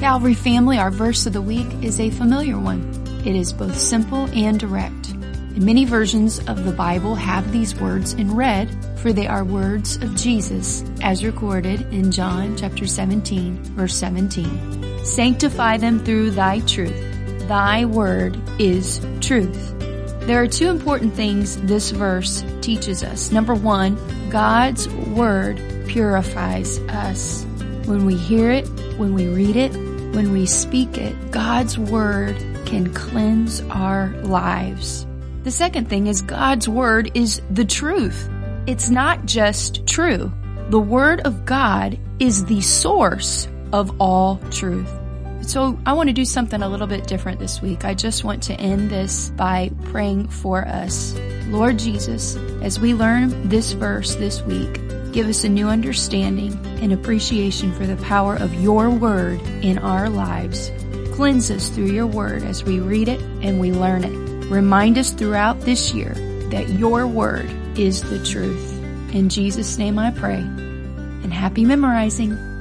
Calvary family, our verse of the week is a familiar one. It is both simple and direct. And many versions of the Bible have these words in red, for they are words of Jesus, as recorded in John chapter 17, verse 17. Sanctify them through thy truth. Thy word is truth. There are two important things this verse teaches us. Number one, God's word purifies us. When we hear it, when we read it, when we speak it, God's word can cleanse our lives. The second thing is God's word is the truth. It's not just true. The word of God is the source of all truth. So I want to do something a little bit different this week. I just want to end this by praying for us. Lord Jesus, as we learn this verse this week, give us a new understanding and appreciation for the power of your word in our lives. Cleanse us through your word as we read it and we learn it. Remind us throughout this year that your word is the truth. In Jesus' name I pray. And happy memorizing.